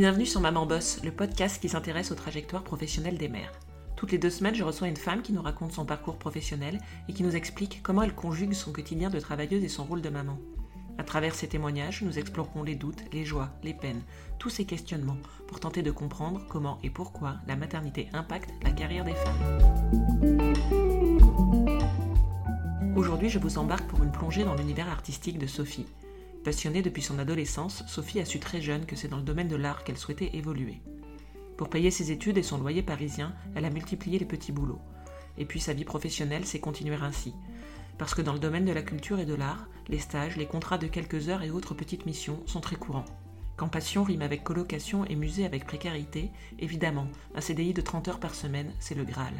bienvenue sur Maman Boss, le podcast qui s'intéresse aux trajectoires professionnelles des mères. Toutes les deux semaines, je reçois une femme qui nous raconte son parcours professionnel et qui nous explique comment elle conjugue son quotidien de travailleuse et son rôle de maman. À travers ces témoignages, nous explorerons les doutes, les joies, les peines, tous ces questionnements pour tenter de comprendre comment et pourquoi la maternité impacte la carrière des femmes. Aujourd'hui, je vous embarque pour une plongée dans l'univers artistique de Sophie. Passionnée depuis son adolescence, Sophie a su très jeune que c'est dans le domaine de l'art qu'elle souhaitait évoluer. Pour payer ses études et son loyer parisien, elle a multiplié les petits boulots. Et puis sa vie professionnelle s'est continuée ainsi. Parce que dans le domaine de la culture et de l'art, les stages, les contrats de quelques heures et autres petites missions sont très courants. Quand passion rime avec colocation et musée avec précarité, évidemment, un CDI de 30 heures par semaine, c'est le Graal.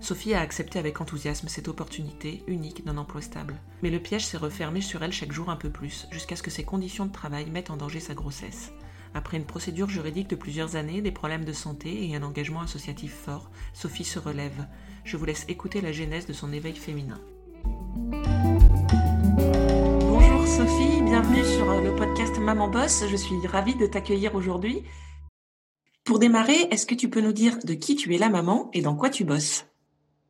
Sophie a accepté avec enthousiasme cette opportunité unique d'un emploi stable. Mais le piège s'est refermé sur elle chaque jour un peu plus, jusqu'à ce que ses conditions de travail mettent en danger sa grossesse. Après une procédure juridique de plusieurs années, des problèmes de santé et un engagement associatif fort, Sophie se relève. Je vous laisse écouter la genèse de son éveil féminin. Bonjour Sophie, bienvenue sur le podcast Maman Boss. Je suis ravie de t'accueillir aujourd'hui. Pour démarrer, est-ce que tu peux nous dire de qui tu es la maman et dans quoi tu bosses?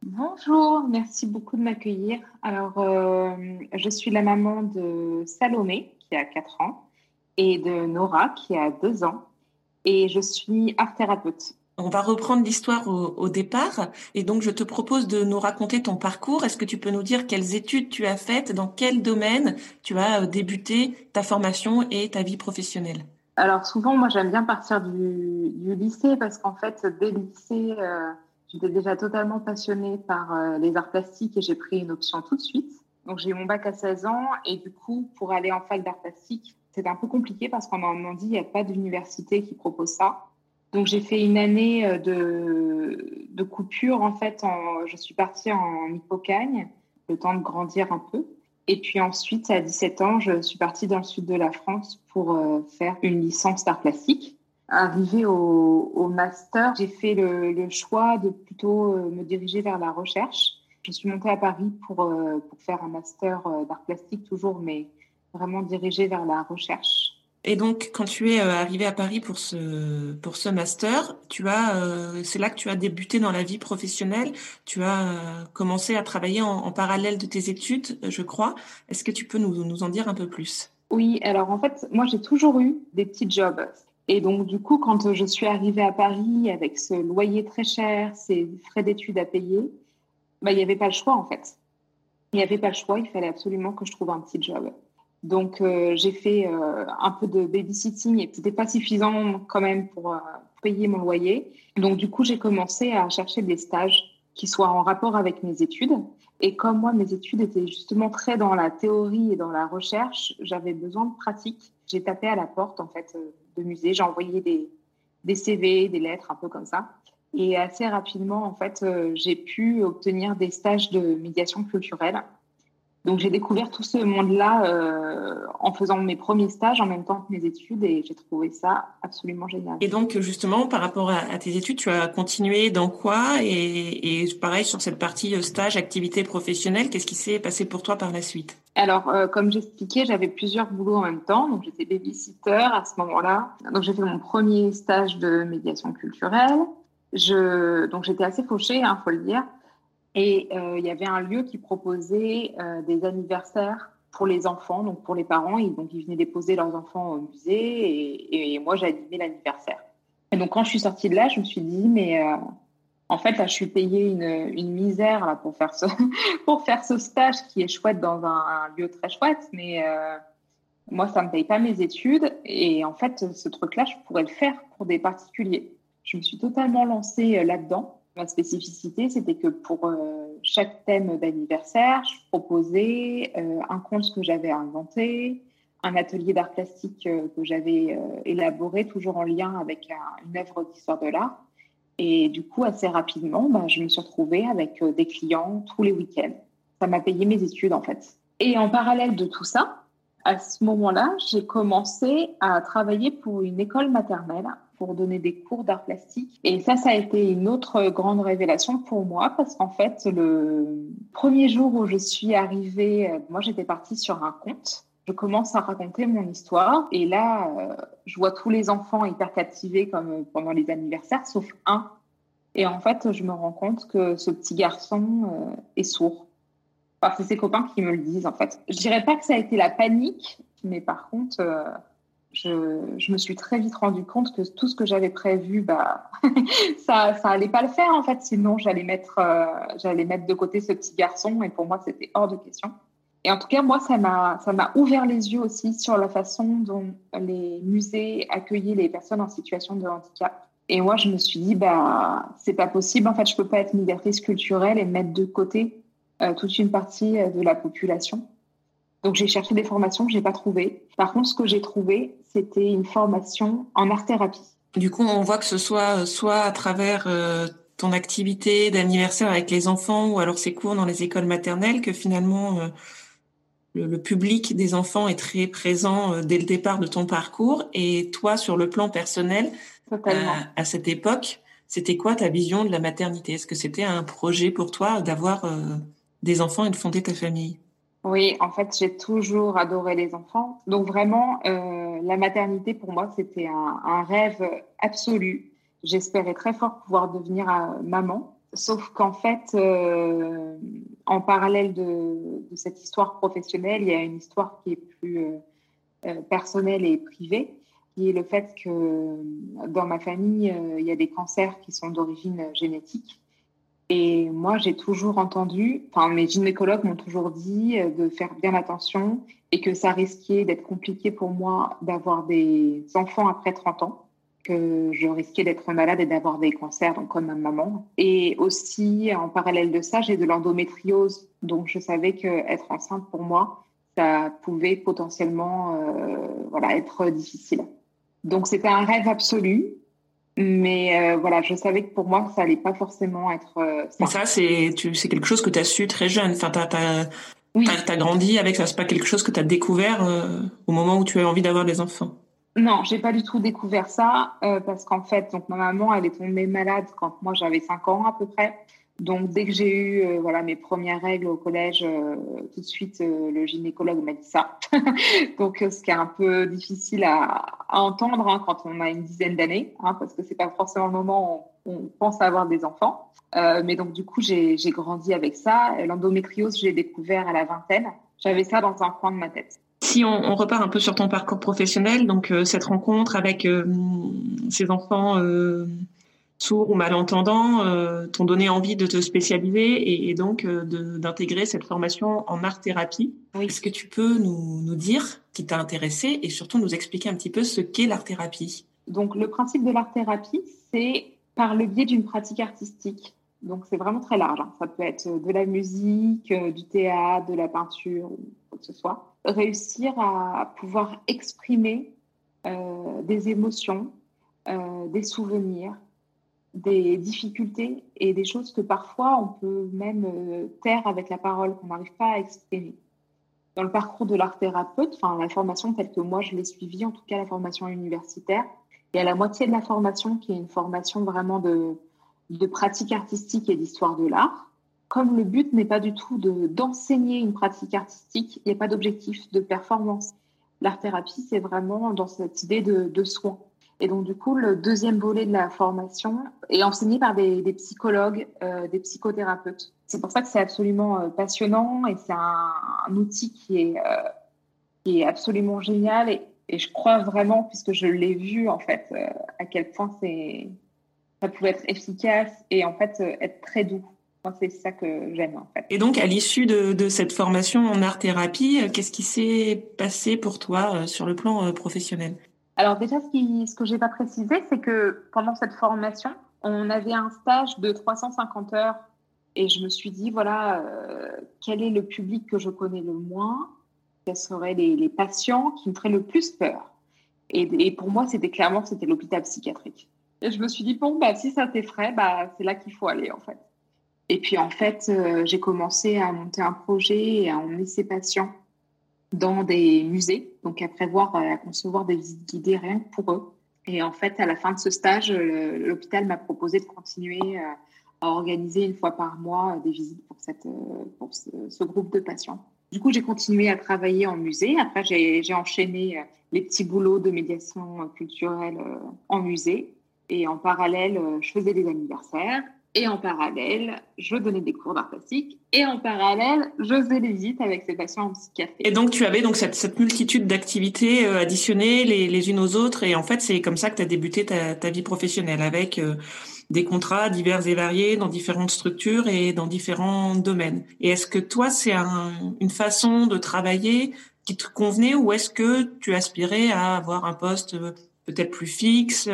Bonjour, merci beaucoup de m'accueillir. Alors, euh, je suis la maman de Salomé, qui a 4 ans, et de Nora, qui a 2 ans, et je suis art thérapeute. On va reprendre l'histoire au, départ, et donc je te propose de nous raconter ton parcours. Est-ce que tu peux nous dire quelles études tu as faites, dans quel domaine tu as euh, débuté ta formation et ta vie professionnelle? Alors souvent, moi j'aime bien partir du, lycée, parce qu'en fait, dès le lycée... Euh, J'étais déjà totalement passionnée par euh, les arts plastiques et j'ai pris une option tout de suite. Donc j'ai eu mon bac à 16 ans et du coup, pour aller en fac d'art plastique, c'était un peu compliqué parce qu'en Normandie, il n'y a pas d'université qui propose ça. Donc j'ai fait une année euh, de, de coupure. En fait, je suis partie en Hippocagne, le temps de grandir un peu. Et puis ensuite, à 17 ans, je suis partie dans le sud de la France pour euh, faire une licence d'art plastique. Arrivée au, master, j'ai fait le, choix de plutôt euh, me diriger vers la recherche. Je suis montée à Paris pour, euh, pour faire un master euh, d'art plastique toujours, mais vraiment dirigé vers la recherche. Et donc, quand tu es arrivée à Paris pour ce, pour ce master, tu as, c'est là que tu as débuté dans la vie professionnelle. Tu as commencé à travailler en, en, parallèle de tes études, je crois. Est-ce que tu peux nous, nous en dire un peu plus? Oui, alors en fait, moi j'ai toujours eu des petits jobs. Et donc, du coup, quand je suis arrivée à Paris avec ce loyer très cher, ces frais d'études à payer, bah, il n'y avait pas le choix, en fait. Il n'y avait pas le choix, il fallait absolument que je trouve un petit job. Donc, euh, j'ai fait euh, un peu de babysitting et c'était pas suffisant quand même pour euh, payer mon loyer. Donc, du coup, j'ai commencé à chercher des stages qui soient en rapport avec mes études. Et comme moi, mes études étaient justement très dans la théorie et dans la recherche, j'avais besoin de pratique. J'ai tapé à la porte, en fait, musée. J'ai envoyé des, CV, des lettres, un peu comme ça. Et assez rapidement, en fait, euh, j'ai pu obtenir des stages de médiation culturelle. Donc, j'ai découvert tout ce monde-là euh, en faisant mes premiers stages en même temps que mes études et j'ai trouvé ça absolument génial. Et donc, justement, par rapport à, tes études, tu as continué dans quoi? Et, et, pareil, sur cette partie euh, stage, activité professionnelle, qu'est-ce qui s'est passé pour toi par la suite? Alors, euh, comme j'expliquais, j'avais plusieurs boulots en même temps. Donc, j'étais babysitter à ce moment-là. Donc, j'ai fait mon premier stage de médiation culturelle. Je, donc, j'étais assez fauchée, il hein, faut le dire. Et euh, il y avait un lieu qui proposait euh, des anniversaires pour les enfants, donc pour les parents. Et donc, ils venaient déposer leurs enfants au musée et, et moi, animé l'anniversaire. Et donc, quand je suis sortie de là, je me suis dit, mais en fait, là, je suis payée une, misère là, pour, faire ce, pour faire ce stage qui est chouette dans un, lieu très chouette, mais moi, ça ne me paye pas mes études. Et en fait, ce truc-là, je pourrais le faire pour des particuliers. Je me suis totalement lancée là-dedans. Ma spécificité, c'était que pour euh, chaque thème d'anniversaire, je proposais euh, un conte que j'avais inventé, un atelier d'art plastique euh, que j'avais élaboré, toujours en lien avec une œuvre d'histoire de l'art. Et du coup, assez rapidement, bah, je me suis retrouvée avec des clients tous les week-ends. Ça m'a payé mes études, en fait. Et en parallèle de tout ça, à ce moment-là, j'ai commencé à travailler pour une école maternelle pour donner des cours d'art plastique. Et ça, ça a été une autre grande révélation pour moi parce qu'en fait, le premier jour où je suis arrivée, euh, moi, j'étais partie sur un compte. Je commence à raconter mon histoire et là, euh, je vois tous les enfants hyper captivés comme pendant les anniversaires, sauf un. Et en fait, je me rends compte que ce petit garçon euh, est sourd. Enfin, c'est ses copains qui me le disent en fait. Je dirais pas que ça a été la panique, mais par contre, euh, je, je, me suis très vite rendu compte que tout ce que j'avais prévu, bah, ça, ça allait pas le faire en fait. Sinon, j'allais mettre, j'allais mettre de côté ce petit garçon et pour moi, c'était hors de question. Et en tout cas, moi, ça m'a, ouvert les yeux aussi sur la façon dont les musées accueillaient les personnes en situation de handicap. Et moi, je me suis dit, bah, c'est pas possible. En fait, je peux pas être médiatrice culturelle et mettre de côté euh, toute une partie euh, de la population. Donc, j'ai cherché des formations que j'ai pas trouvées. Par contre, ce que j'ai trouvé, c'était une formation en art-thérapie. Du coup, on voit que ce soit soit à travers euh, ton activité d'anniversaire avec les enfants ou alors ces cours dans les écoles maternelles que finalement le, public des enfants est très présent euh, dès le départ de ton parcours. Et toi, sur le plan personnel, à, cette époque, c'était quoi ta vision de la maternité? Est-ce que c'était un projet pour toi d'avoir euh, des enfants et de fonder ta famille? Oui, en fait, j'ai toujours adoré les enfants. Donc vraiment, euh, la maternité, pour moi, c'était un, un, rêve absolu. J'espérais très fort pouvoir devenir maman. Sauf qu'en fait, euh, en parallèle de, cette histoire professionnelle, il y a une histoire qui est plus euh, euh personnelle et privée, qui est le fait que dans ma famille, il y a des cancers qui sont d'origine génétique. Et moi, j'ai toujours entendu, enfin, mes gynécologues m'ont toujours dit de faire bien attention et que ça risquait d'être compliqué pour moi d'avoir des enfants après 30 ans que je risquais d'être malade et d'avoir des cancers, donc comme ma maman. Et aussi, en parallèle de ça, j'ai de l'endométriose. Donc, je savais qu'être enceinte pour moi, ça pouvait potentiellement euh, voilà, être difficile. Donc, c'était un rêve absolu. Mais euh, voilà, je savais que pour moi, ça allait pas forcément être. Euh, mais ça, c'est quelque chose que tu as su très jeune. Enfin, tu as, oui. grandi avec ça. C'est pas quelque chose que tu as découvert au moment où tu as envie d'avoir des enfants. Non, j'ai pas du tout découvert ça euh, parce qu'en fait, donc ma maman, elle est tombée malade quand moi j'avais 5 ans à peu près. Donc dès que j'ai eu euh, voilà mes premières règles au collège, euh, tout de suite le gynécologue m'a dit ça. donc ce qui est un peu difficile à, à entendre hein, quand on a une dizaine d'années, hein, parce que c'est pas forcément le moment où on pense avoir des enfants. mais donc du coup j'ai grandi avec ça. L'endométriose, j'ai découvert à la vingtaine. J'avais ça dans un coin de ma tête. Si on, on, repart un peu sur ton parcours professionnel, donc euh, cette rencontre avec euh, ces enfants euh, sourds ou malentendants t'ont donné envie de te spécialiser et, et donc d'intégrer cette formation en art-thérapie. Oui. Est-ce que tu peux nous, nous dire qui t'a intéressé et surtout nous expliquer un petit peu ce qu'est l'art-thérapie Donc le principe de l'art-thérapie, c'est par le biais d'une pratique artistique. Donc c'est vraiment très large. Hein. Ça peut être de la musique, du théâtre, de la peinture ou quoi que ce soit réussir à pouvoir exprimer euh, des émotions, euh, des souvenirs, des difficultés et des choses que parfois on peut même euh, taire avec la parole, qu'on n'arrive pas à exprimer. Dans le parcours de l'art thérapeute, enfin la formation telle que moi je l'ai suivie, en tout cas la formation universitaire, il y a la moitié de la formation qui est une formation vraiment de, de pratique artistique et d'histoire de l'art comme le but n'est pas du tout d'enseigner une pratique artistique, il n'y a pas d'objectif de performance. L'art-thérapie, c'est vraiment dans cette idée de, de, soin. Et donc, du coup, le deuxième volet de la formation est enseigné par des, psychologues, euh, des psychothérapeutes. C'est pour ça que c'est absolument euh, passionnant et c'est un, outil qui est, euh, qui est absolument génial. Et, et, je crois vraiment, puisque je l'ai vu, en fait, à quel point ça pouvait être efficace et en fait être très doux c'est ça que j'aime en fait. Et donc, à l'issue de, de, cette formation en art-thérapie, euh, qu'est-ce qui s'est passé pour toi euh, sur le plan euh, professionnel? Alors déjà, ce, qui, ce que j'ai pas précisé, c'est que pendant cette formation, on avait un stage de 350 heures et je me suis dit, voilà, euh, quel est le public que je connais le moins? Quels seraient les, les patients qui me feraient le plus peur? Et, et pour moi, c'était clairement, c'était l'hôpital psychiatrique. Et je me suis dit, bon, bah, si ça t'effraie, bah, c'est là qu'il faut aller en fait. Et puis en fait, euh, j'ai commencé à monter un projet et à emmener ces patients dans des musées, donc à prévoir, à concevoir des visites guidées rien que pour eux. Et en fait, à la fin de ce stage, l'hôpital m'a proposé de continuer euh, à organiser une fois par mois des visites pour, ce groupe de patients. Du coup, j'ai continué à travailler en musée. Après, j'ai enchaîné les petits boulots de médiation culturelle en musée. Et en parallèle, je faisais des anniversaires. Et en parallèle, je donnais des cours d'art plastique. Et en parallèle, je faisais des visites avec ces patients en psychiatrie. Et donc, tu avais donc cette, cette multitude d'activités euh, additionnées les, les, unes aux autres. Et en fait, c'est comme ça que tu as débuté ta, ta, vie professionnelle avec euh, des contrats divers et variés dans différentes structures et dans différents domaines. Et est-ce que toi, c'est un, une façon de travailler qui te convenait ou est-ce que tu aspirais à avoir un poste euh, peut-être plus fixe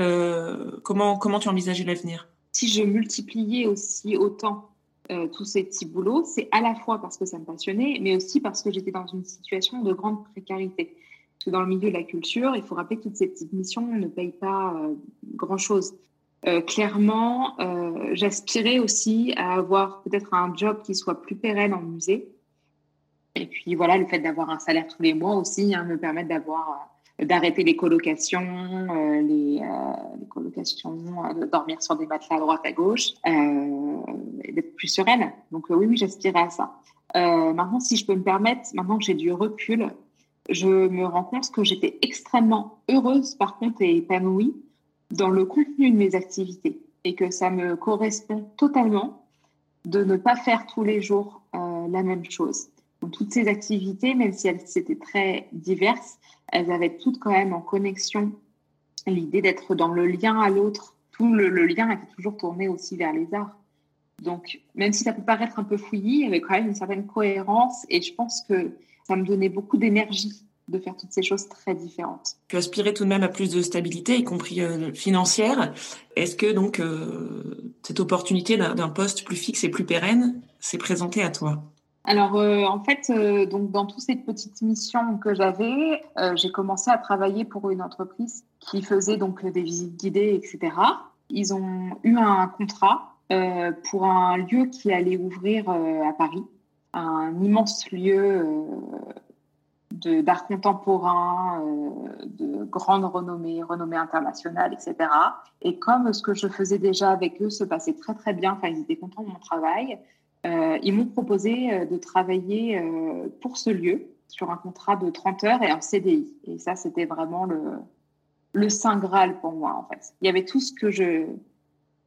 Comment, comment tu envisageais l'avenir? Si je multipliais aussi autant euh, tous ces petits boulots, c'est à la fois parce que ça me passionnait, mais aussi parce que j'étais dans une situation de grande précarité. Parce que dans le milieu de la culture, il faut rappeler que toutes ces petites missions ne payent pas euh, grand-chose. Euh, clairement, j'aspirais aussi à avoir peut-être un job qui soit plus pérenne en musée. Et puis voilà, le fait d'avoir un salaire tous les mois aussi hein, me permet d'avoir d'arrêter les colocations, euh, les, euh, les, colocations, euh, de dormir sur des matelas à droite à gauche, d'être plus sereine. Donc oui, oui, j'aspirais à ça. maintenant, si je peux me permettre, maintenant que j'ai du recul, je me rends compte que j'étais extrêmement heureuse, par contre, et épanouie dans le contenu de mes activités et que ça me correspond totalement de ne pas faire tous les jours la même chose. Donc, toutes ces activités, même si elles étaient très diverses, elles avaient toutes quand même en connexion l'idée d'être dans le lien à l'autre. Tout le, lien était toujours tourné aussi vers les arts. Donc, même si ça peut paraître un peu fouillis, il y avait quand même une certaine cohérence et je pense que ça me donnait beaucoup d'énergie de faire toutes ces choses très différentes. Tu aspirais tout de même à plus de stabilité, y compris euh, financière. Est-ce que donc euh, cette opportunité d'un poste plus fixe et plus pérenne s'est présentée à toi? Alors, euh, en fait, euh, donc dans toutes ces petites missions que j'avais, euh, j'ai commencé à travailler pour une entreprise qui faisait donc des visites guidées, etc. Ils ont eu un contrat pour un lieu qui allait ouvrir à Paris, un immense lieu d'art contemporain, de grande renommée, renommée internationale, etc. Et comme ce que je faisais déjà avec eux se passait très très bien, enfin ils étaient contents de mon travail, ils m'ont proposé euh, de travailler euh, pour ce lieu sur un contrat de 30 heures et un CDI. Et ça, c'était vraiment le, le Saint Graal pour moi, en fait. Il y avait tout ce que je,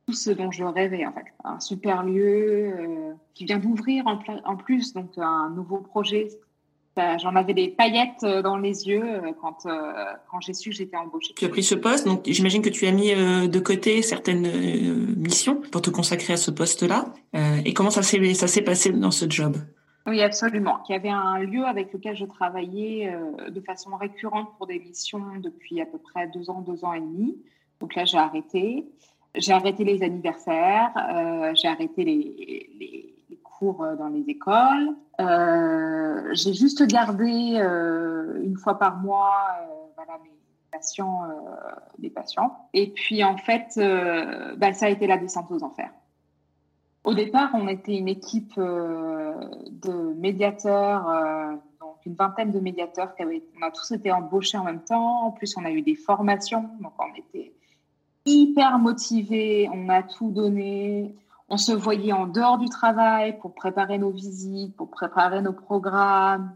tout ce dont je rêvais, en fait. Un super lieu qui vient d'ouvrir en, en, plus, donc un nouveau projet J'en avais des paillettes euh, dans les yeux euh, quand, euh, quand j'ai su que j'étais embauchée. Tu as pris ce poste, donc j'imagine que tu as mis de côté certaines missions pour te consacrer à ce poste-là. Et comment ça s'est ça s'est passé dans ce job? Oui, absolument. Il y avait un lieu avec lequel je travaillais de façon récurrente pour des missions depuis à peu près deux ans, deux ans et demi. Donc là, j'ai arrêté. J'ai arrêté les anniversaires, j'ai arrêté les, les, cours dans les écoles. Euh, j'ai juste gardé euh, une fois par mois euh, voilà, mes patients. Et puis en fait, bah, ça a été la descente aux enfers. Au départ, on était une équipe de médiateurs, une vingtaine de médiateurs on a tous été embauchés en même temps. En plus, on a eu des formations, donc on était hyper motivés, on a tout donné. On se voyait en dehors du travail pour préparer nos visites, pour préparer nos programmes.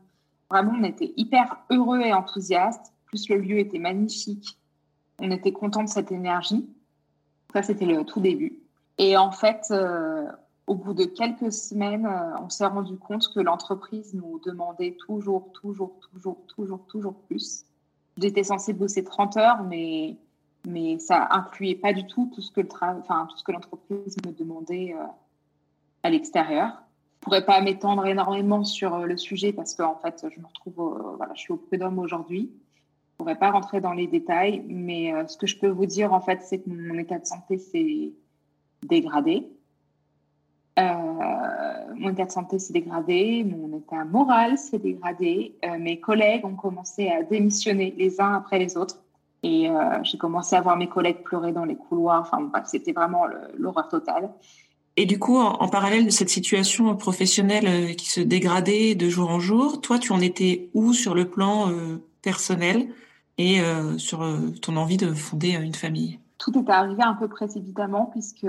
Vraiment, on était hyper heureux et enthousiastes. Plus le lieu était magnifique. On était content de cette énergie. Ça, c'était le tout début. Et en fait, euh, au bout de quelques semaines, euh, on s'est rendu compte que l'entreprise nous demandait toujours, toujours, toujours, toujours, toujours plus. J'étais censée bosser 30 heures, mais mais ça incluait pas du tout tout ce que le enfin tout ce que l'entreprise me demandait euh, à l'extérieur. Je pourrais pas m'étendre énormément sur euh, le sujet parce que en fait je me retrouve voilà je suis au prud'homme aujourd'hui. Je pourrais pas rentrer dans les détails, mais euh, ce que je peux vous dire en fait c'est que mon état de santé s'est dégradé. mon état de santé s'est dégradé, mon état moral s'est dégradé. mes collègues ont commencé à démissionner les uns après les autres et euh, j'ai commencé à voir mes collègues pleurer dans les couloirs. Enfin, c'était vraiment l'horreur totale. Et du coup, en, parallèle de cette situation professionnelle euh, qui se dégradait de jour en jour, toi, tu en étais où sur le plan euh, personnel et sur ton envie de fonder une famille? Tout est arrivé un peu précipitamment puisque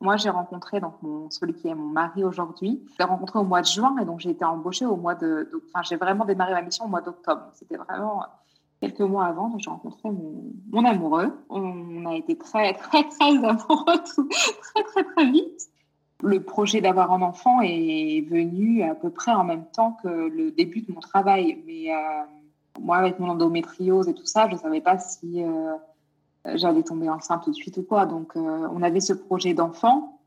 moi j'ai rencontré donc mon, celui qui est mon mari aujourd'hui. Je l'ai rencontré au mois de juin et donc j'ai été embauchée au mois de. Enfin, j'ai vraiment démarré ma mission au mois d'octobre. C'était vraiment quelques mois avant. J'ai rencontré mon, amoureux. On a été très très très amoureux très très très vite. Le projet d'avoir un enfant est venu à peu près en même temps que le début de mon travail, mais euh, moi avec mon endométriose et tout ça, je savais pas si euh, j'allais tomber enceinte tout de suite ou quoi. Donc, euh, on avait ce projet d'enfant.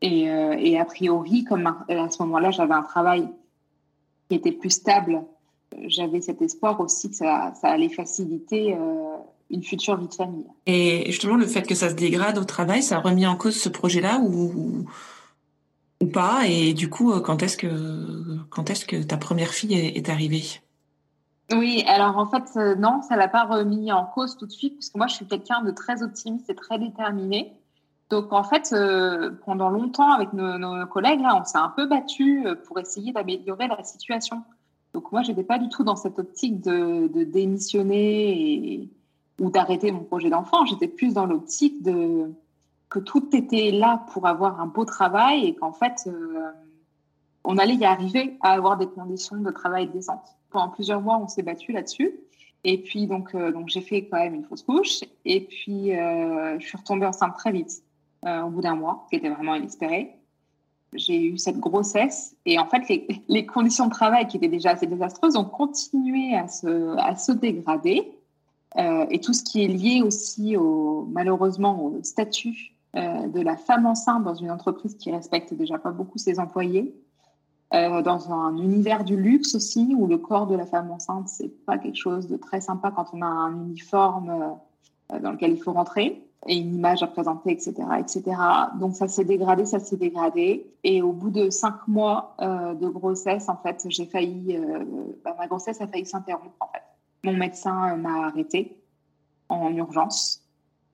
Et, et, a priori, comme à ce moment-là, j'avais un travail qui était plus stable, j'avais cet espoir aussi que ça, ça allait faciliter une future vie de famille. Et justement, le fait que ça se dégrade au travail, ça a remis en cause ce projet-là ou, ou pas? Et du coup, quand est-ce que, quand est-ce que ta première fille est, est arrivée? Oui, alors en fait, euh, non, ça l'a pas remis en cause tout de suite, parce que moi, je suis quelqu'un de très optimiste et très déterminé. Donc en fait, euh, pendant longtemps, avec nos, collègues, là, on s'est un peu battu euh, pour essayer d'améliorer la situation. Donc moi, j'étais pas du tout dans cette optique de, démissionner ou d'arrêter mon projet d'enfant. J'étais plus dans l'optique de que tout était là pour avoir un beau travail et qu'en fait, on allait y arriver à avoir des conditions de travail décentes pendant plusieurs mois, on s'est battu là-dessus. Et puis, donc, euh, j'ai fait quand même une fausse couche. Et puis, euh, je suis retombée enceinte très vite, euh, au bout d'un mois, qui était vraiment inespéré. J'ai eu cette grossesse. Et en fait, les, conditions de travail qui étaient déjà assez désastreuses ont continué à se, dégrader. et tout ce qui est lié aussi, au, malheureusement, au statut de la femme enceinte dans une entreprise qui respecte déjà pas beaucoup ses employés. Euh, dans un univers du luxe aussi, où le corps de la femme enceinte, c'est pas quelque chose de très sympa quand on a un uniforme euh, dans lequel il faut rentrer et une image à présenter, etc., etc. Donc ça s'est dégradé, ça s'est dégradé. Et au bout de cinq mois euh, de grossesse, en fait, j'ai failli, bah, ma grossesse a failli s'interrompre. Mon médecin m'a arrêté en urgence,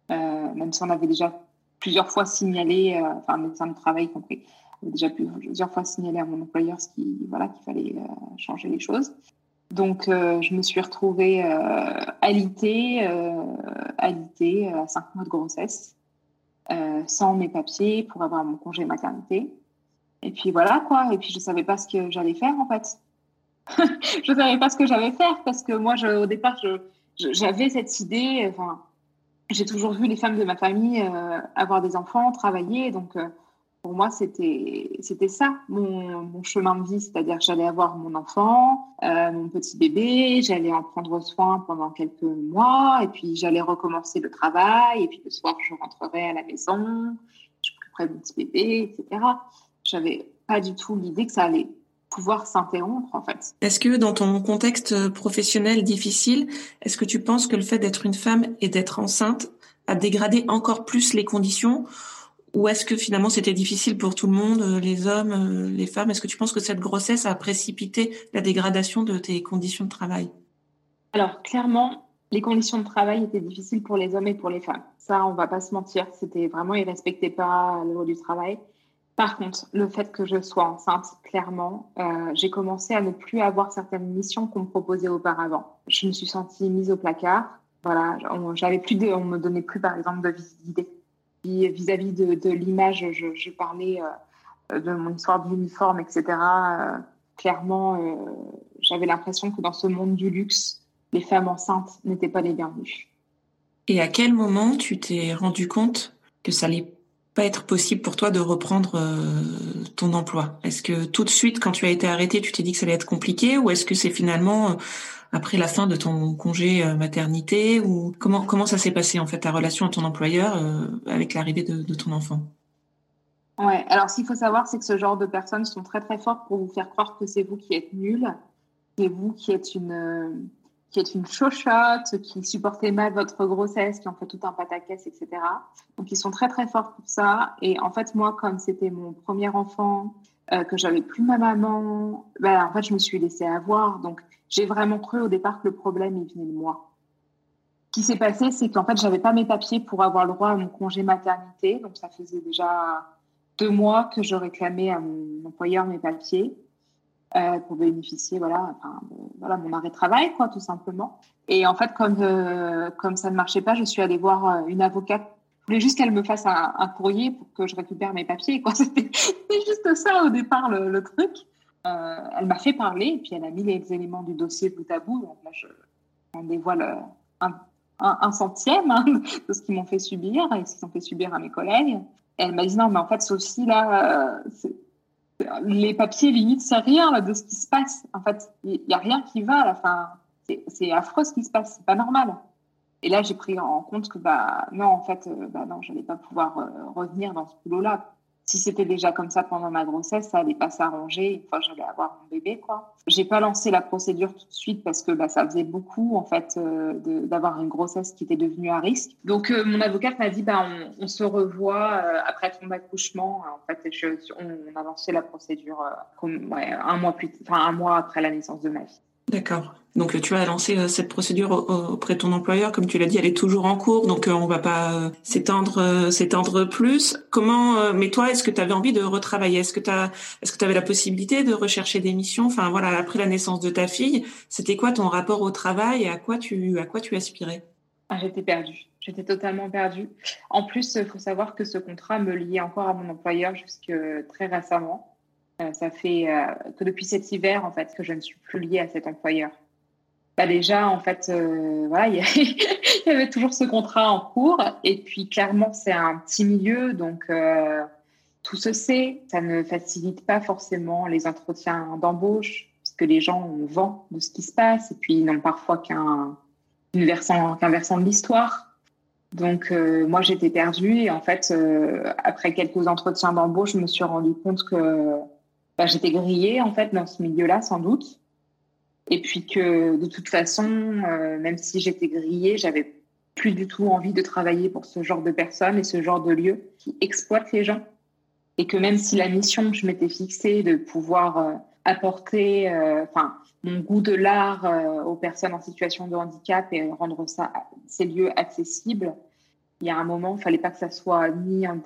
même si on avait déjà plusieurs fois signalé, enfin médecin de travail compris, déjà plusieurs fois signalé à mon employeur ce qui, voilà, qu'il fallait euh, changer les choses. Donc, euh, je me suis retrouvée euh, alitée, alitée à cinq mois de grossesse, sans mes papiers pour avoir mon congé maternité. Et puis voilà quoi. Et puis je savais pas ce que j'allais faire en fait. je savais pas ce que j'allais faire parce que moi, au départ, j'avais cette idée. Enfin, j'ai toujours vu les femmes de ma famille avoir des enfants, travailler, donc pour moi, c'était ça mon, chemin de vie, c'est-à-dire que j'allais avoir mon enfant, euh, mon petit bébé, j'allais en prendre soin pendant quelques mois, et puis j'allais recommencer le travail, et puis le soir je rentrerai à la maison, je m'occuperai de mon petit bébé, etc. J'avais pas du tout l'idée que ça allait pouvoir s'interrompre en fait. Est-ce que dans ton contexte professionnel difficile, est-ce que tu penses que le fait d'être une femme et d'être enceinte a dégradé encore plus les conditions ou est-ce que finalement c'était difficile pour tout le monde, euh, les hommes, euh, les femmes? Est-ce que tu penses que cette grossesse a précipité la dégradation de tes conditions de travail? Alors clairement, les conditions de travail étaient difficiles pour les hommes et pour les femmes. Ça, on va pas se mentir, c'était vraiment, ils respectaient pas le du travail. Par contre, le fait que je sois enceinte, clairement, euh, j'ai commencé à ne plus avoir certaines missions qu'on me proposait auparavant. Je me suis sentie mise au placard. Voilà, j'avais plus on me donnait plus, par exemple, de visibilité vis-à-vis de, l'image, je, parlais euh, de mon histoire de l'uniforme, etc. Euh, clairement, euh, j'avais l'impression que dans ce monde du luxe, les femmes enceintes n'étaient pas les bienvenues. Et à quel moment tu t'es rendu compte que ça allait pas être possible pour toi de reprendre ton emploi. Est-ce que tout de suite, quand tu as été arrêtée, tu t'es dit que ça allait être compliqué, ou est-ce que c'est finalement après la fin de ton congé euh, maternité ou comment comment ça s'est passé en fait ta relation à ton employeur euh, avec l'arrivée de, ton enfant? Ouais, alors qu'il faut savoir, c'est que ce genre de personnes sont très très fortes pour vous faire croire que c'est vous qui êtes nul, c'est vous qui êtes une qui êtes une chochotte, qui supportez mal votre grossesse, qui en fait tout un pataquès, etc. Donc ils sont très très forts pour ça. Et en fait moi, comme c'était mon premier enfant, euh, que j'avais plus ma maman, ben, en fait je me suis laissée avoir. Donc j'ai vraiment cru au départ que le problème, il venait de moi. Ce qui s'est passé, c'est qu'en fait, j'avais pas mes papiers pour avoir le droit à mon congé maternité. Donc, ça faisait déjà deux mois que je réclamais à mon employeur mes papiers. Pour bénéficier, voilà, enfin, voilà, mon arrêt de travail, quoi, tout simplement. Et en fait, comme, comme ça ne marchait pas, je suis allée voir une avocate je voulais juste qu'elle me fasse un, courrier pour que je récupère mes papiers. C'était juste ça au départ le, truc. elle m'a fait parler et puis elle a mis les éléments du dossier bout à bout. Donc là, je, on dévoile un, un, centième hein, de ce qu'ils m'ont fait subir et ce qu'ils ont fait subir à mes collègues. Et elle m'a dit non, mais en fait, ceci là, euh, les papiers limite, c'est rien de ce qui se passe. En fait, il n'y a rien qui va à la fin. C'est affreux ce qui se passe, c'est pas normal. Et là, j'ai pris en compte que bah non, en fait, euh, bah non, je n'allais pas pouvoir euh, revenir dans ce boulot-là si c'était déjà comme ça pendant ma grossesse, ça allait pas s'arranger une fois que j'allais avoir mon bébé, quoi. J'ai pas lancé la procédure tout de suite parce que bah, ça faisait beaucoup, en fait, euh, d'avoir une grossesse qui était devenue à risque. Donc, euh, mon avocate m'a dit, bah, on, se revoit euh, après ton accouchement. En fait, on, a lancé la procédure comme, un mois plus, un mois après la naissance de ma fille. D'accord. Donc tu as lancé euh, cette procédure auprès de ton employeur, comme tu l'as dit, elle est toujours en cours, donc euh, on va pas euh, s'étendre s'étendre plus. Comment mais toi, est-ce que tu avais envie de retravailler? Est-ce que tu avais la possibilité de rechercher des missions? Enfin voilà, après la naissance de ta fille, c'était quoi ton rapport au travail? Et à quoi tu à quoi tu aspirais? Ah, j'étais perdue. J'étais totalement perdue. En plus, il faut savoir que ce contrat me liait encore à mon employeur jusque très récemment. Ça fait que depuis cet hiver, en fait, que je ne suis plus liée à cet employeur. Bah, déjà, en fait, euh, voilà, il y, avait toujours ce contrat en cours. Et puis, clairement, c'est un petit milieu, donc euh, tout se sait. Ça ne facilite pas forcément les entretiens d'embauche, puisque les gens ont vent de ce qui se passe, et puis ils n'ont parfois qu'un versant, qu'un versant de l'histoire. Donc, euh, moi, j'étais perdue. Et en fait, après quelques entretiens d'embauche, je me suis rendu compte que bah, j'étais grillée, en fait, dans ce milieu-là, sans doute. Et puis que de toute façon, euh, même si j'étais grillée, j'avais plus du tout envie de travailler pour ce genre de personnes et ce genre de lieux qui exploitent les gens. Et que même si la mission que je m'étais fixée de pouvoir euh, apporter euh, mon goût de l'art aux personnes en situation de handicap et rendre ça, ces lieux accessibles, il y a un moment, il ne fallait pas que ça soit ni en,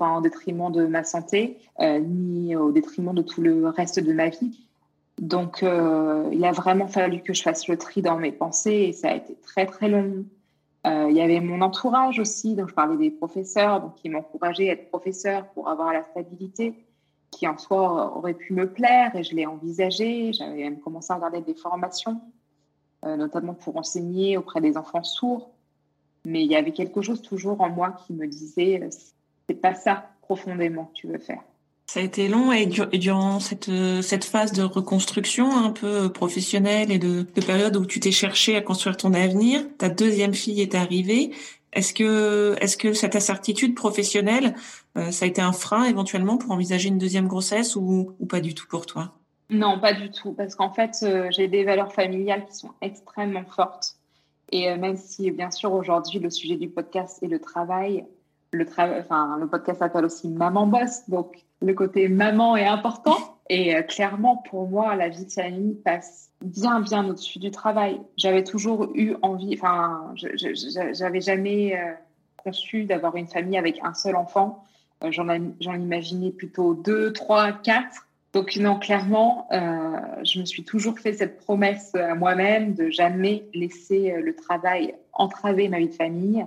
en détriment de ma santé, ni au détriment de tout le reste de ma vie. Donc, euh, il a vraiment fallu que je fasse le tri dans mes pensées et ça a été très, très long. Euh, il y avait mon entourage aussi, donc je parlais des professeurs, donc qui m'encourageaient à être professeur pour avoir la stabilité, qui en soi aurait pu me plaire et je l'ai envisagé. J'avais même commencé à regarder des formations, euh, notamment pour enseigner auprès des enfants sourds. Mais il y avait quelque chose toujours en moi qui me disait, c'est pas ça profondément que tu veux faire. Ça a été long et, durant cette, cette phase de reconstruction un peu professionnelle et de, de période où tu t'es cherché à construire ton avenir, ta deuxième fille est arrivée. Est-ce que, est-ce que cette incertitude professionnelle, euh, ça a été un frein éventuellement pour envisager une deuxième grossesse ou, ou pas du tout pour toi? Non, pas du tout, parce qu'en fait, euh, j'ai des valeurs familiales qui sont extrêmement fortes. Et euh, même si, bien sûr, aujourd'hui, le sujet du podcast est le travail, le, travail, enfin, le podcast s'appelle aussi Maman Boss, donc le côté maman est important. Et euh, clairement, pour moi, la vie de famille passe bien, bien au-dessus du travail. J'avais toujours eu envie, enfin, j'avais jamais euh, conçu d'avoir une famille avec un seul enfant. Euh, j'en imaginais plutôt deux, trois, quatre. Donc non, clairement, je me suis toujours fait cette promesse à moi-même de jamais laisser le travail entraver ma vie de famille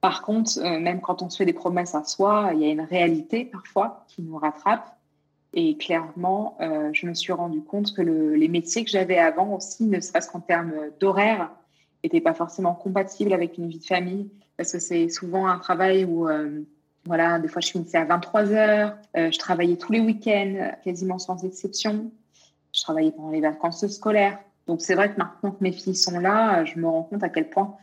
par contre, euh, même quand on se fait des promesses à soi, il y a une réalité parfois qui nous rattrape. Et clairement, euh, je me suis rendu compte que les métiers que j'avais avant aussi, ne serait-ce qu'en termes d'horaire, n'étaient pas forcément compatibles avec une vie de famille. Parce que c'est souvent un travail où, euh, voilà, des fois je finissais à 23 heures, je travaillais tous les week-ends, quasiment sans exception. Je travaillais pendant les vacances scolaires. Donc c'est vrai que maintenant que mes filles sont là, je me rends compte à quel point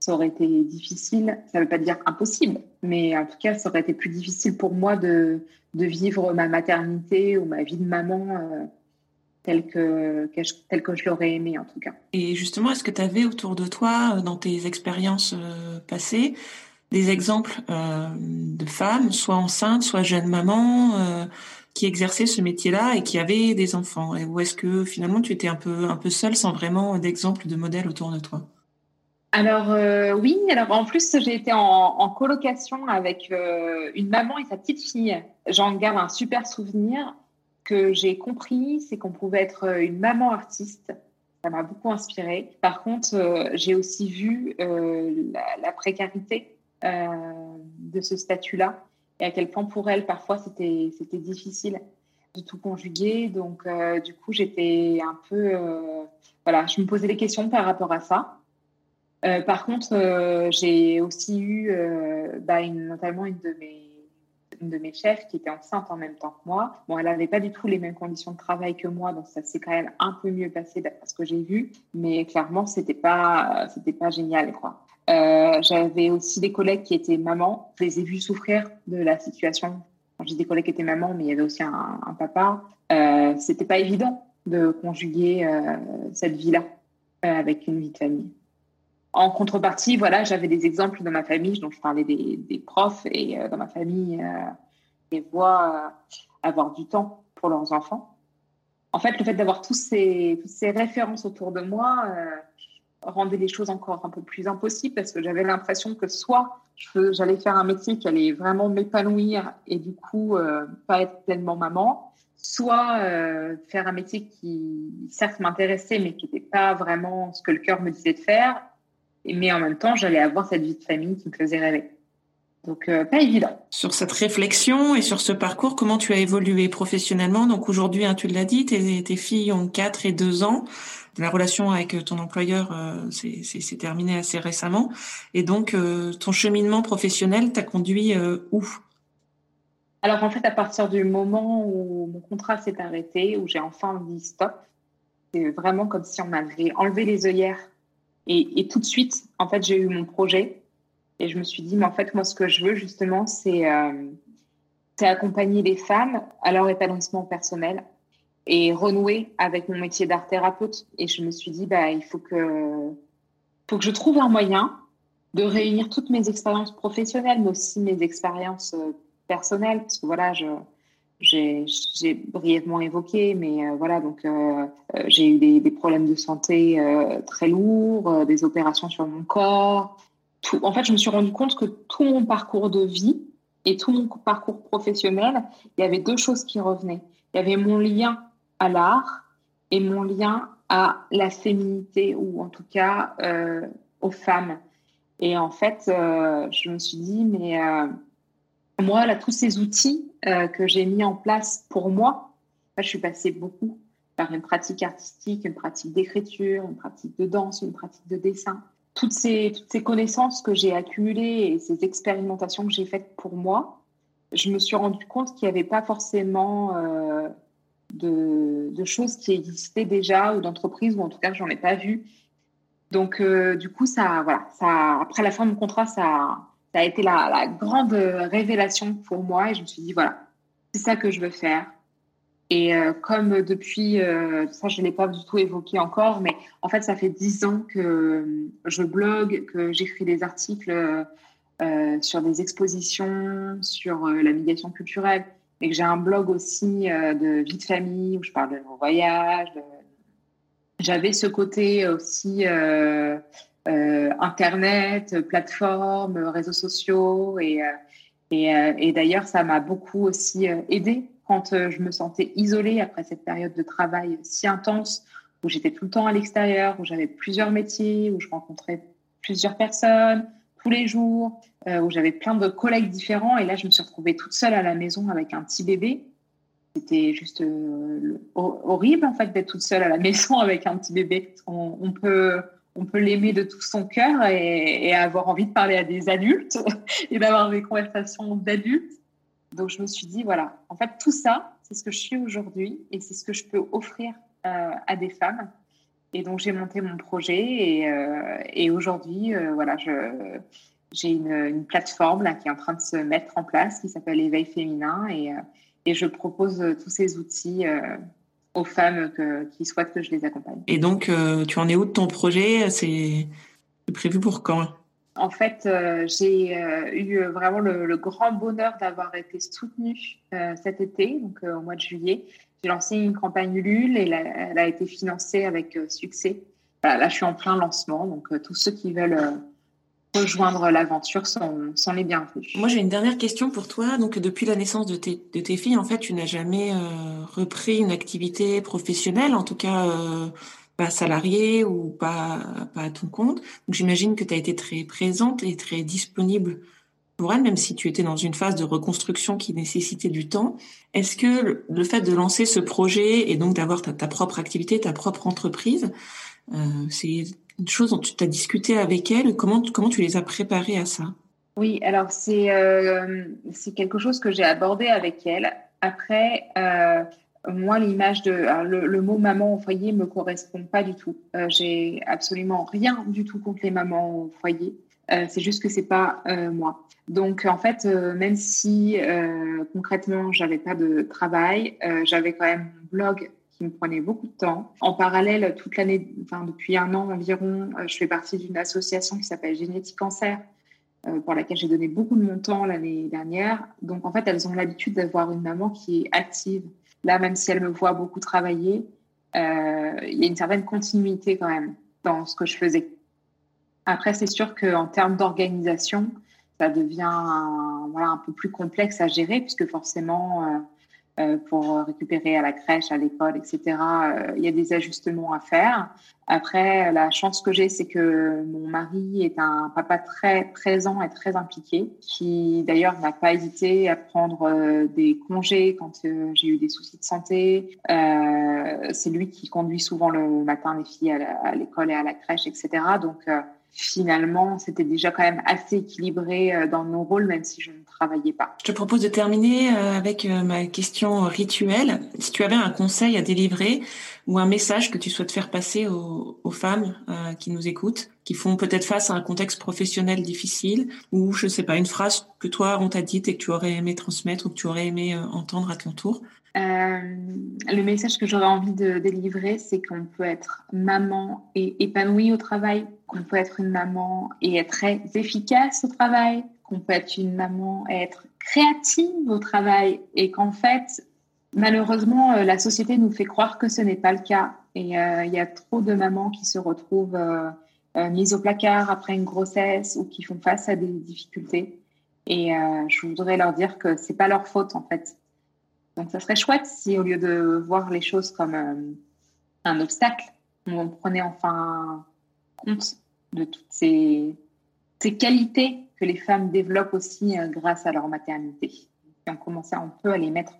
ça aurait été difficile. Ça ne veut pas dire impossible, mais en tout cas, ça aurait été plus difficile pour moi de, de vivre ma maternité ou ma vie de maman euh, telle, que, telle que je l'aurais aimé, en tout cas. Et justement, est-ce que tu avais autour de toi, euh, dans tes expériences euh, passées, des exemples de femmes, soit enceintes, soit jeunes mamans, qui exerçaient ce métier-là et qui avaient des enfants Ou est-ce que finalement tu étais un peu, un peu seule sans vraiment d'exemple de modèle autour de toi? Alors euh, oui, alors en plus j'ai été en, colocation avec euh, une maman et sa petite fille. J'en garde un super souvenir que j'ai compris, c'est qu'on pouvait être une maman artiste. Ça m'a beaucoup inspirée. Par contre, j'ai aussi vu la, précarité de ce statut-là et à quel point pour elle, parfois, c'était difficile de tout conjuguer. Donc, du coup, j'étais un peu. voilà, je me posais des questions par rapport à ça. Euh, par contre, euh, j'ai aussi eu euh, bah, notamment une de, mes, de mes chefs qui était enceinte en même temps que moi. Bon, elle n'avait pas du tout les mêmes conditions de travail que moi, donc ça s'est quand même un peu mieux passé d'après ce que j'ai vu. Mais clairement, c'était pas, c'était pas génial, quoi. J'avais aussi des collègues qui étaient mamans. Je les ai vus souffrir de la situation. J'ai des collègues qui étaient mamans, mais il y avait aussi un, papa. c'était pas évident de conjuguer cette vie-là avec une vie de famille. En contrepartie, voilà, j'avais des exemples dans ma famille, dont je parlais des, profs, et euh, dans ma famille, euh, les euh, avoir du temps pour leurs enfants. En fait, le fait d'avoir tous toutes ces références autour de moi rendait les choses encore un peu plus impossibles parce que j'avais l'impression que soit j'allais faire un métier qui allait vraiment m'épanouir et du coup pas être pleinement maman, soit faire un métier qui certes m'intéressait mais qui n'était pas vraiment ce que le cœur me disait de faire mais en même temps, j'allais avoir cette vie de famille qui me faisait rêver. Donc, euh, pas évident. Sur cette réflexion et sur ce parcours, comment tu as évolué professionnellement? Donc aujourd'hui, hein, tu l'as dit, tes, tes, filles ont 4 et 2 ans. La relation avec ton employeur euh, s'est terminée assez récemment. Et donc, euh, ton cheminement professionnel t'a conduit où? Alors en fait, à partir du moment où mon contrat s'est arrêté, où j'ai enfin dit stop, c'est vraiment comme si on m'avait enlevé les œillères. Et, tout de suite, en fait, j'ai eu mon projet. Et je me suis dit, mais en fait, moi, ce que je veux justement, c'est euh, accompagner les femmes à leur épanouissement personnel et renouer avec mon métier d'art thérapeute. Et je me suis dit, bah, il faut que, faut que je trouve un moyen de réunir toutes mes expériences professionnelles, mais aussi mes expériences euh, personnelles, parce que voilà, je, j'ai brièvement évoqué, mais euh, voilà, donc euh, j'ai eu des, des, problèmes de santé très lourds, des opérations sur mon corps. Tout, en fait, je me suis rendu compte que tout mon parcours de vie et tout mon parcours professionnel, il y avait deux choses qui revenaient. Il y avait mon lien à l'art et mon lien à la féminité, ou en tout cas aux femmes. Et en fait, je me suis dit, mais moi, là, tous ces outils euh, que j'ai mis en place pour moi, je suis passée beaucoup par une pratique artistique, une pratique d'écriture, une pratique de danse, une pratique de dessin. Toutes ces, toutes ces connaissances que j'ai accumulées et ces expérimentations que j'ai faites pour moi, je me suis rendu compte qu'il n'y avait pas forcément euh, de, choses qui existaient déjà ou d'entreprises, ou en tout cas, j'en ai pas vu. Donc, euh, du coup, ça, voilà, ça, après la fin de mon contrat, ça, a été la, grande révélation pour moi et je me suis dit, voilà, c'est ça que je veux faire. Et euh, comme depuis, euh, ça je ne l'ai pas du tout évoqué encore, mais en fait ça fait dix ans que je blogue, que j'écris des articles sur des expositions, sur la médiation culturelle, et que j'ai un blog aussi de vie de famille où je parle de mon voyage. J'avais ce côté aussi euh, Internet, plateformes, réseaux sociaux. Et, euh, et, euh, et d'ailleurs, ça m'a beaucoup aussi aidé quand je me sentais isolée après cette période de travail si intense, où j'étais tout le temps à l'extérieur, où j'avais plusieurs métiers, où je rencontrais plusieurs personnes tous les jours, où j'avais plein de collègues différents. Et là, je me suis retrouvée toute seule à la maison avec un petit bébé. C'était juste horrible, en fait, d'être toute seule à la maison avec un petit bébé. On, on peut, on peut l'aimer de tout son cœur et, avoir envie de parler à des adultes et d'avoir des conversations d'adultes. Donc je me suis dit, voilà, en fait, tout ça, c'est ce que je suis aujourd'hui et c'est ce que je peux offrir euh, à des femmes. Et donc j'ai monté mon projet et, euh, aujourd'hui, euh, voilà, j'ai une, plateforme là, qui est en train de se mettre en place qui s'appelle Éveil féminin et, et je propose tous ces outils aux femmes qui souhaitent que je les accompagne. Et donc, euh, tu en es où de ton projet? C'est prévu pour quand? En fait, euh, j'ai euh, eu vraiment le, grand bonheur d'avoir été soutenue cet été, donc au mois de juillet. J'ai lancé une campagne Ulule et elle a été financée avec succès. là, je suis en plein lancement, donc tous ceux qui veulent rejoindre l'aventure sans, les bienvenus. Moi, j'ai une dernière question pour toi. Donc, depuis la naissance de tes, filles, en fait, tu n'as jamais euh, repris une activité professionnelle, en tout cas euh, pas salariée ou pas à ton compte. Donc, j'imagine que tu as été très présente et très disponible pour elle, même si tu étais dans une phase de reconstruction qui nécessitait du temps. Est-ce que le, fait de lancer ce projet et donc d'avoir ta, propre activité, ta propre entreprise, euh, c'est une chose dont tu as discuté avec elle Comment, comment tu les as préparées à ça? Oui, alors c'est euh, quelque chose que j'ai abordé avec elle. Après, euh, moi, l'image de le, le, mot maman au foyer me correspond pas du tout. Euh, j'ai absolument rien du tout contre les mamans au foyer. Euh, c'est juste que c'est pas euh, moi. Donc en fait, euh, même si concrètement j'avais pas de travail, j'avais quand même mon blog qui me prenait beaucoup de temps. En parallèle, toute l'année, enfin depuis un an environ, je fais partie d'une association qui s'appelle Génétique Cancer, pour laquelle j'ai donné beaucoup de mon temps l'année dernière. Donc en fait, elles ont l'habitude d'avoir une maman qui est active. Là, même si elle me voit beaucoup travailler, il y a une certaine continuité quand même dans ce que je faisais. Après, c'est sûr qu'en termes d'organisation, ça devient un, voilà, un peu plus complexe à gérer, puisque forcément, euh, euh, pour récupérer à la crèche, à l'école, etc., euh, il y a des ajustements à faire. Après, la chance que j'ai, c'est que mon mari est un papa très présent et très impliqué, qui d'ailleurs n'a pas hésité à prendre des congés quand j'ai eu des soucis de santé. c'est lui qui conduit souvent le matin les filles à l'école et à la crèche, etc. Donc, finalement, c'était déjà quand même assez équilibré euh, dans nos rôles, même si je ne travaillais pas. Je te propose de terminer euh, avec euh, ma question rituelle. Si tu avais un conseil à délivrer ou un message que tu souhaites faire passer aux, femmes qui nous écoutent, qui font peut-être face à un contexte professionnel difficile, ou je ne sais pas, une phrase que toi on t'a dite et que tu aurais aimé transmettre ou que tu aurais aimé entendre à ton tour, le message que j'aurais envie de délivrer, c'est qu'on peut être maman et épanouie au travail, qu'on peut être une maman et être très efficace au travail, qu'on peut être une maman et être créative au travail et qu'en fait, malheureusement, euh, la société nous fait croire que ce n'est pas le cas. Et euh, il y a trop de mamans qui se retrouvent euh, mises au placard après une grossesse ou qui font face à des difficultés. Et je voudrais leur dire que c'est pas leur faute en fait donc, ça serait chouette si, au lieu de voir les choses comme euh, un obstacle, on prenait enfin compte de toutes ces, ces qualités que les femmes développent aussi euh, grâce à leur maternité. Et on commençait un peu à les mettre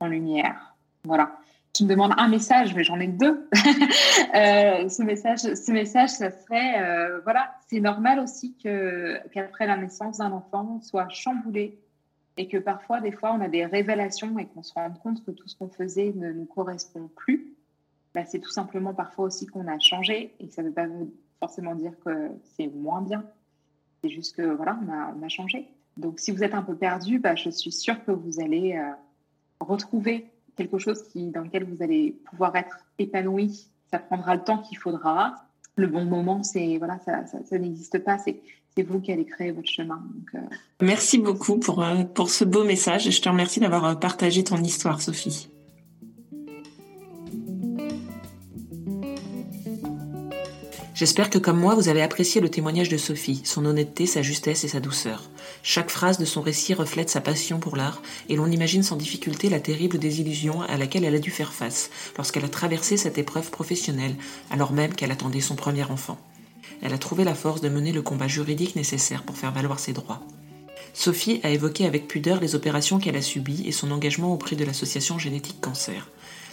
en lumière. Voilà. Tu me demandes un message, mais j'en ai deux. euh, ce message, ce message, ça serait, voilà, c'est normal aussi que qu'après la naissance d'un enfant, on soit chamboulé et que parfois, des fois, on a des révélations et qu'on se rend compte que tout ce qu'on faisait ne nous correspond plus, bah, c'est tout simplement parfois aussi qu'on a changé et ça ne veut pas forcément dire que c'est moins bien. C'est juste que voilà, on a, changé. Donc, si vous êtes un peu perdu, bah, je suis sûre que vous allez euh, retrouver quelque chose dans lequel vous allez pouvoir être épanoui. Ça prendra le temps qu'il faudra. Le bon moment, c'est voilà, ça, ça, ça n'existe pas. C'est c'est vous qui allez créer votre chemin. Euh, Merci beaucoup pour, euh, pour ce beau message et je te remercie d'avoir euh, partagé ton histoire, Sophie. J'espère que comme moi, vous avez apprécié le témoignage de Sophie, son honnêteté, sa justesse et sa douceur. Chaque phrase de son récit reflète sa passion pour l'art, et l'on imagine sans difficulté la terrible désillusion à laquelle elle a dû faire face lorsqu'elle a traversé cette épreuve professionnelle, alors même qu'elle attendait son premier enfant elle a trouvé la force de mener le combat juridique nécessaire pour faire valoir ses droits. Sophie a évoqué avec pudeur les opérations qu'elle a subies et son engagement auprès de l'association Génétique Cancer.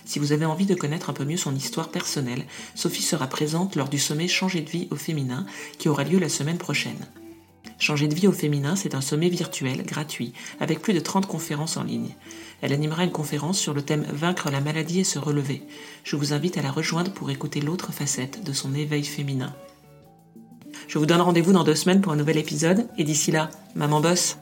Si vous avez envie de connaître un peu mieux son histoire personnelle, Sophie sera présente lors du sommet Changer de vie au féminin qui aura lieu la semaine prochaine. Changer de vie au féminin, c'est un sommet virtuel, gratuit, avec plus de 30 conférences en ligne. Elle animera une conférence sur le thème Vaincre la maladie et se relever. Je vous invite à la rejoindre pour écouter l'autre facette de son éveil féminin. Je vous donne rendez-vous dans deux semaines pour un nouvel épisode. Et d'ici là, maman bosse.